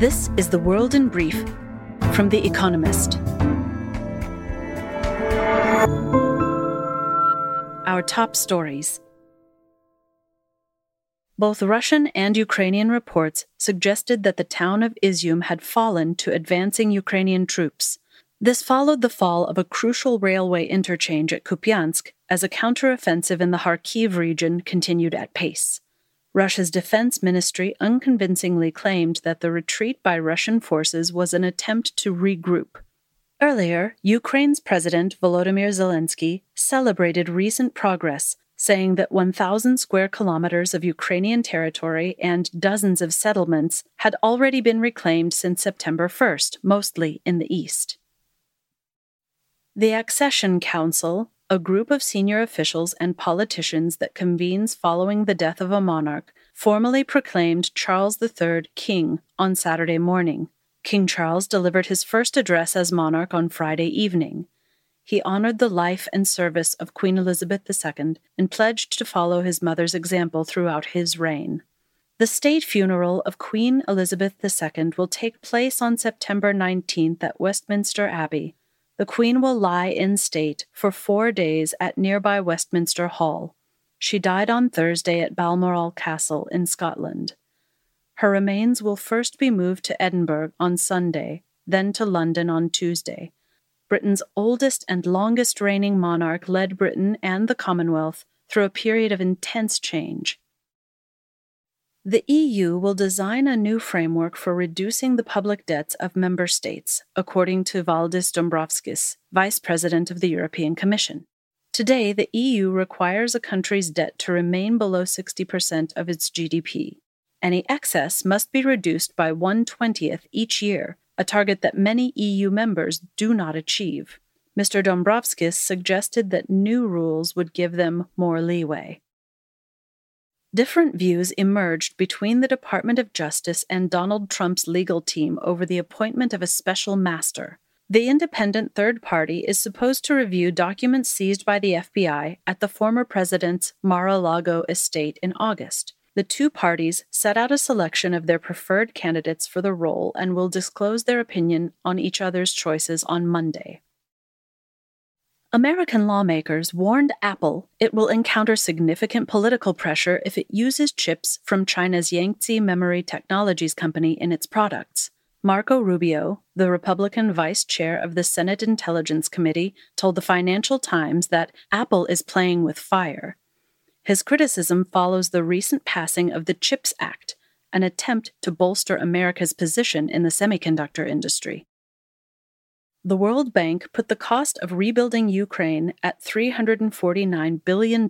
This is The World in Brief from The Economist. Our top stories. Both Russian and Ukrainian reports suggested that the town of Izyum had fallen to advancing Ukrainian troops. This followed the fall of a crucial railway interchange at Kupyansk as a counteroffensive in the Kharkiv region continued at pace. Russia's defense ministry unconvincingly claimed that the retreat by Russian forces was an attempt to regroup. Earlier, Ukraine's President Volodymyr Zelensky celebrated recent progress, saying that 1,000 square kilometers of Ukrainian territory and dozens of settlements had already been reclaimed since September 1st, mostly in the east. The Accession Council, a group of senior officials and politicians that convenes following the death of a monarch, formally proclaimed Charles III king on Saturday morning. King Charles delivered his first address as monarch on Friday evening. He honored the life and service of Queen Elizabeth II and pledged to follow his mother's example throughout his reign. The state funeral of Queen Elizabeth II will take place on September 19th at Westminster Abbey, the Queen will lie in state for four days at nearby Westminster Hall. She died on Thursday at Balmoral Castle in Scotland. Her remains will first be moved to Edinburgh on Sunday, then to London on Tuesday. Britain's oldest and longest reigning monarch led Britain and the Commonwealth through a period of intense change. The EU will design a new framework for reducing the public debts of member states, according to Valdis Dombrovskis, Vice President of the European Commission. Today, the EU requires a country's debt to remain below 60% of its GDP. Any excess must be reduced by 120th each year, a target that many EU members do not achieve. Mr. Dombrovskis suggested that new rules would give them more leeway. Different views emerged between the Department of Justice and Donald Trump's legal team over the appointment of a special master. The independent third party is supposed to review documents seized by the FBI at the former president's Mar a Lago estate in August. The two parties set out a selection of their preferred candidates for the role and will disclose their opinion on each other's choices on Monday. American lawmakers warned Apple it will encounter significant political pressure if it uses chips from China's Yangtze Memory Technologies Company in its products. Marco Rubio, the Republican vice chair of the Senate Intelligence Committee, told the Financial Times that Apple is playing with fire. His criticism follows the recent passing of the CHIPS Act, an attempt to bolster America's position in the semiconductor industry. The World Bank put the cost of rebuilding Ukraine at $349 billion,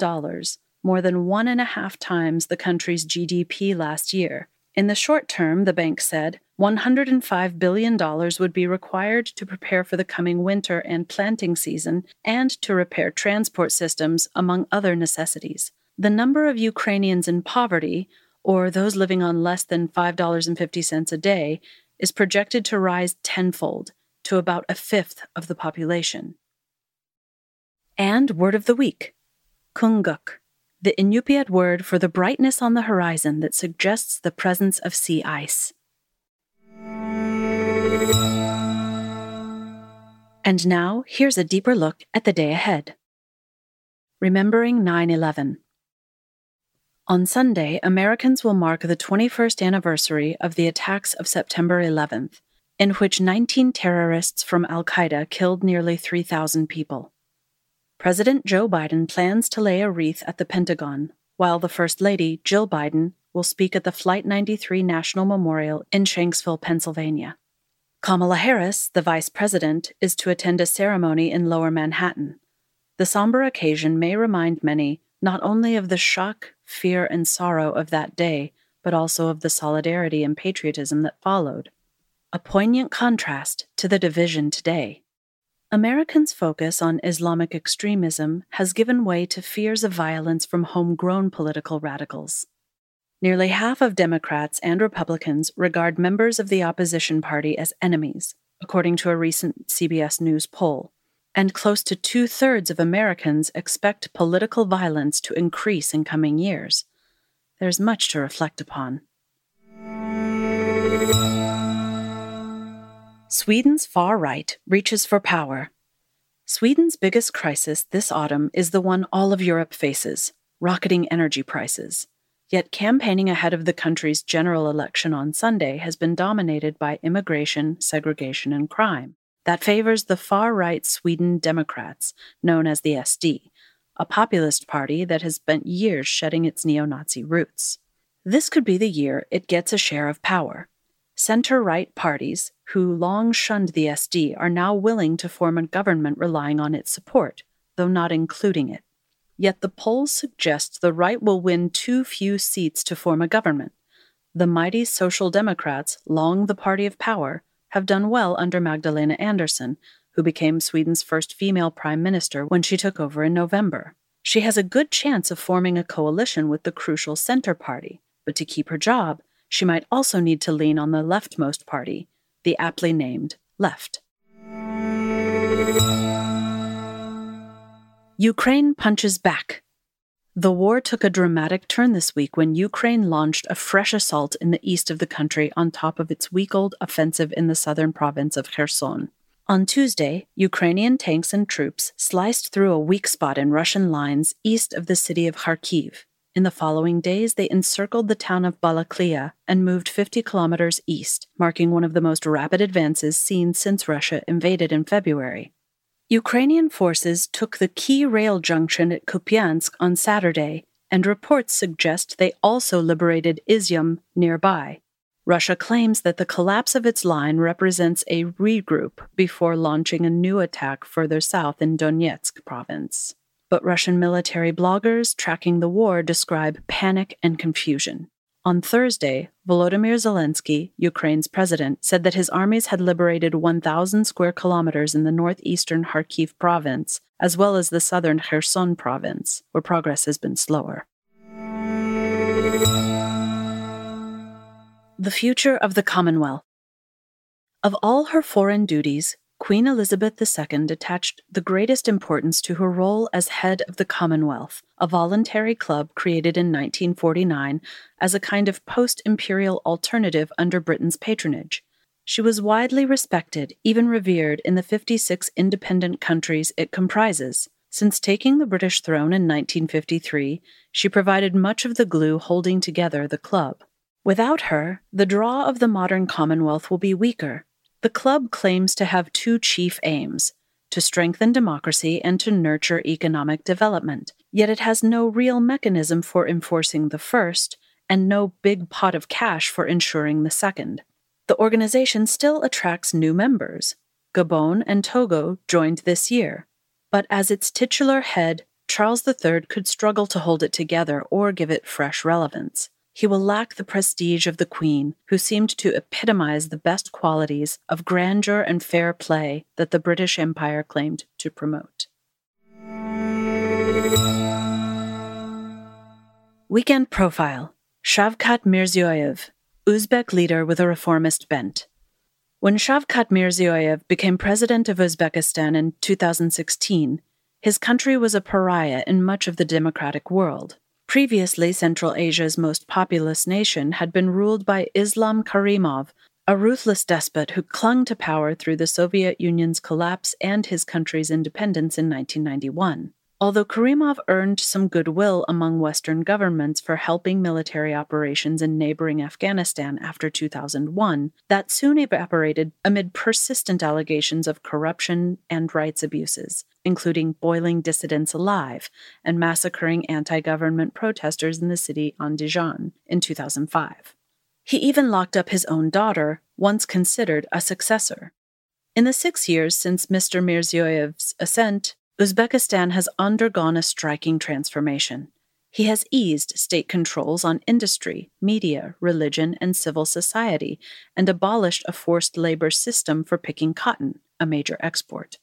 more than one and a half times the country's GDP last year. In the short term, the bank said, $105 billion would be required to prepare for the coming winter and planting season and to repair transport systems, among other necessities. The number of Ukrainians in poverty, or those living on less than $5.50 a day, is projected to rise tenfold to about a fifth of the population. And word of the week Kunguk, the Inupiat word for the brightness on the horizon that suggests the presence of sea ice. And now, here's a deeper look at the day ahead. Remembering 9 11. On Sunday, Americans will mark the 21st anniversary of the attacks of September 11th, in which 19 terrorists from Al Qaeda killed nearly 3,000 people. President Joe Biden plans to lay a wreath at the Pentagon, while the First Lady, Jill Biden, will speak at the Flight 93 National Memorial in Shanksville, Pennsylvania. Kamala Harris, the vice president, is to attend a ceremony in lower Manhattan. The somber occasion may remind many not only of the shock, fear, and sorrow of that day, but also of the solidarity and patriotism that followed a poignant contrast to the division today. Americans' focus on Islamic extremism has given way to fears of violence from homegrown political radicals. Nearly half of Democrats and Republicans regard members of the opposition party as enemies, according to a recent CBS News poll, and close to two thirds of Americans expect political violence to increase in coming years. There's much to reflect upon. Sweden's far right reaches for power. Sweden's biggest crisis this autumn is the one all of Europe faces rocketing energy prices. Yet campaigning ahead of the country's general election on Sunday has been dominated by immigration, segregation, and crime. That favors the far right Sweden Democrats, known as the SD, a populist party that has spent years shedding its neo Nazi roots. This could be the year it gets a share of power. Center right parties, who long shunned the SD, are now willing to form a government relying on its support, though not including it. Yet the polls suggest the right will win too few seats to form a government. The mighty Social Democrats, long the party of power, have done well under Magdalena Andersson, who became Sweden's first female prime minister when she took over in November. She has a good chance of forming a coalition with the crucial Center Party, but to keep her job, she might also need to lean on the leftmost party, the aptly named Left. Ukraine punches back. The war took a dramatic turn this week when Ukraine launched a fresh assault in the east of the country on top of its week old offensive in the southern province of Kherson. On Tuesday, Ukrainian tanks and troops sliced through a weak spot in Russian lines east of the city of Kharkiv. In the following days, they encircled the town of Balaklia and moved 50 kilometers east, marking one of the most rapid advances seen since Russia invaded in February. Ukrainian forces took the key rail junction at Kupyansk on Saturday, and reports suggest they also liberated Izyum nearby. Russia claims that the collapse of its line represents a regroup before launching a new attack further south in Donetsk province. But Russian military bloggers tracking the war describe panic and confusion. On Thursday, Volodymyr Zelensky, Ukraine's president, said that his armies had liberated 1,000 square kilometers in the northeastern Kharkiv province, as well as the southern Kherson province, where progress has been slower. The future of the Commonwealth. Of all her foreign duties, Queen Elizabeth II attached the greatest importance to her role as head of the Commonwealth, a voluntary club created in 1949 as a kind of post imperial alternative under Britain's patronage. She was widely respected, even revered, in the 56 independent countries it comprises. Since taking the British throne in 1953, she provided much of the glue holding together the club. Without her, the draw of the modern Commonwealth will be weaker. The club claims to have two chief aims to strengthen democracy and to nurture economic development, yet it has no real mechanism for enforcing the first and no big pot of cash for ensuring the second. The organization still attracts new members. Gabon and Togo joined this year, but as its titular head, Charles III could struggle to hold it together or give it fresh relevance he will lack the prestige of the Queen, who seemed to epitomize the best qualities of grandeur and fair play that the British Empire claimed to promote. Weekend Profile Shavkat Mirziyoyev, Uzbek leader with a reformist bent. When Shavkat Mirziyoyev became president of Uzbekistan in 2016, his country was a pariah in much of the democratic world. Previously, Central Asia's most populous nation had been ruled by Islam Karimov, a ruthless despot who clung to power through the Soviet Union's collapse and his country's independence in 1991. Although Karimov earned some goodwill among Western governments for helping military operations in neighboring Afghanistan after 2001, that soon evaporated amid persistent allegations of corruption and rights abuses, including boiling dissidents alive and massacring anti government protesters in the city Andijan in 2005. He even locked up his own daughter, once considered a successor. In the six years since Mr. Mirziyoyev's ascent, Uzbekistan has undergone a striking transformation. He has eased state controls on industry, media, religion, and civil society, and abolished a forced labor system for picking cotton, a major export.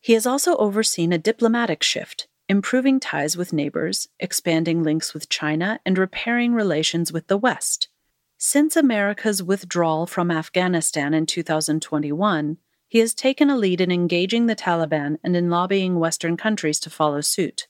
He has also overseen a diplomatic shift, improving ties with neighbors, expanding links with China, and repairing relations with the West. Since America's withdrawal from Afghanistan in 2021, he has taken a lead in engaging the Taliban and in lobbying Western countries to follow suit.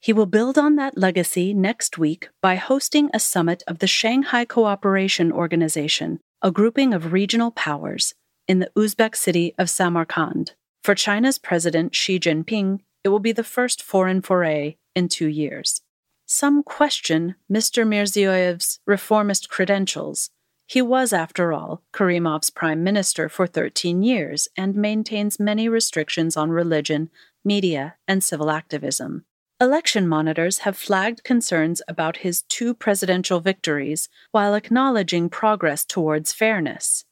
He will build on that legacy next week by hosting a summit of the Shanghai Cooperation Organization, a grouping of regional powers, in the Uzbek city of Samarkand. For China's President Xi Jinping, it will be the first foreign foray in two years. Some question Mr. Mirziyoyev's reformist credentials. He was, after all, Karimov's prime minister for 13 years and maintains many restrictions on religion, media, and civil activism. Election monitors have flagged concerns about his two presidential victories while acknowledging progress towards fairness.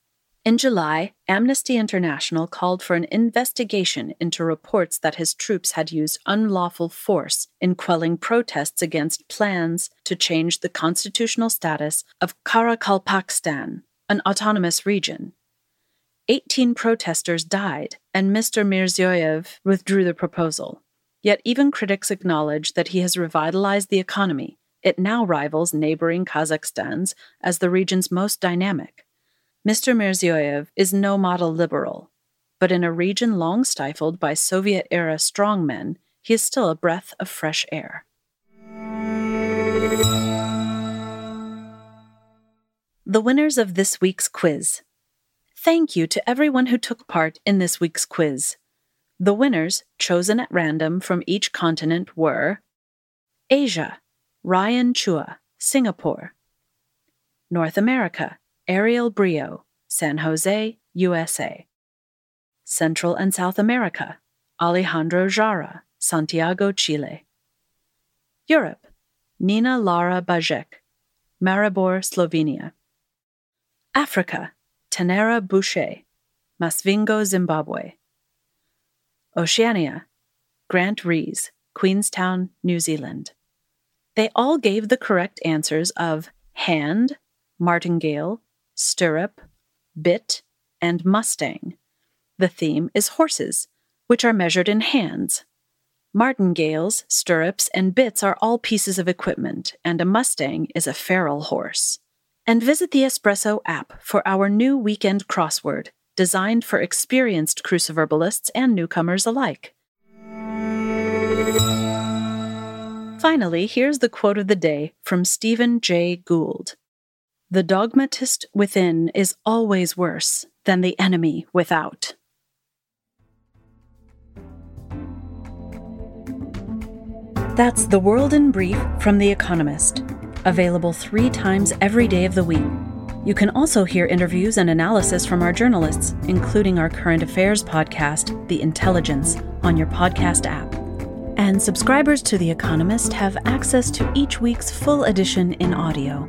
In July, Amnesty International called for an investigation into reports that his troops had used unlawful force in quelling protests against plans to change the constitutional status of Karakalpakstan, an autonomous region. 18 protesters died, and Mr. Mirziyoyev withdrew the proposal. Yet even critics acknowledge that he has revitalized the economy. It now rivals neighboring Kazakhstan's as the region's most dynamic. Mr. Mirziyoyev is no model liberal, but in a region long stifled by Soviet era strongmen, he is still a breath of fresh air. The winners of this week's quiz. Thank you to everyone who took part in this week's quiz. The winners, chosen at random from each continent, were Asia, Ryan Chua, Singapore. North America, Ariel Brio, San Jose, USA. Central and South America, Alejandro Jara, Santiago, Chile. Europe, Nina Lara Bajek, Maribor, Slovenia. Africa, Tenera Boucher, Masvingo, Zimbabwe. Oceania, Grant Rees, Queenstown, New Zealand. They all gave the correct answers of hand, martingale, stirrup, bit, and mustang. The theme is horses, which are measured in hands. Martingales, stirrups, and bits are all pieces of equipment, and a mustang is a feral horse. And visit the Espresso app for our new weekend crossword designed for experienced cruciverbalists and newcomers alike. Finally, here's the quote of the day from Stephen Jay Gould The dogmatist within is always worse than the enemy without. That's The World in Brief from The Economist, available three times every day of the week you can also hear interviews and analysis from our journalists, including our current affairs podcast, The Intelligence, on your podcast app. And subscribers to The Economist have access to each week's full edition in audio.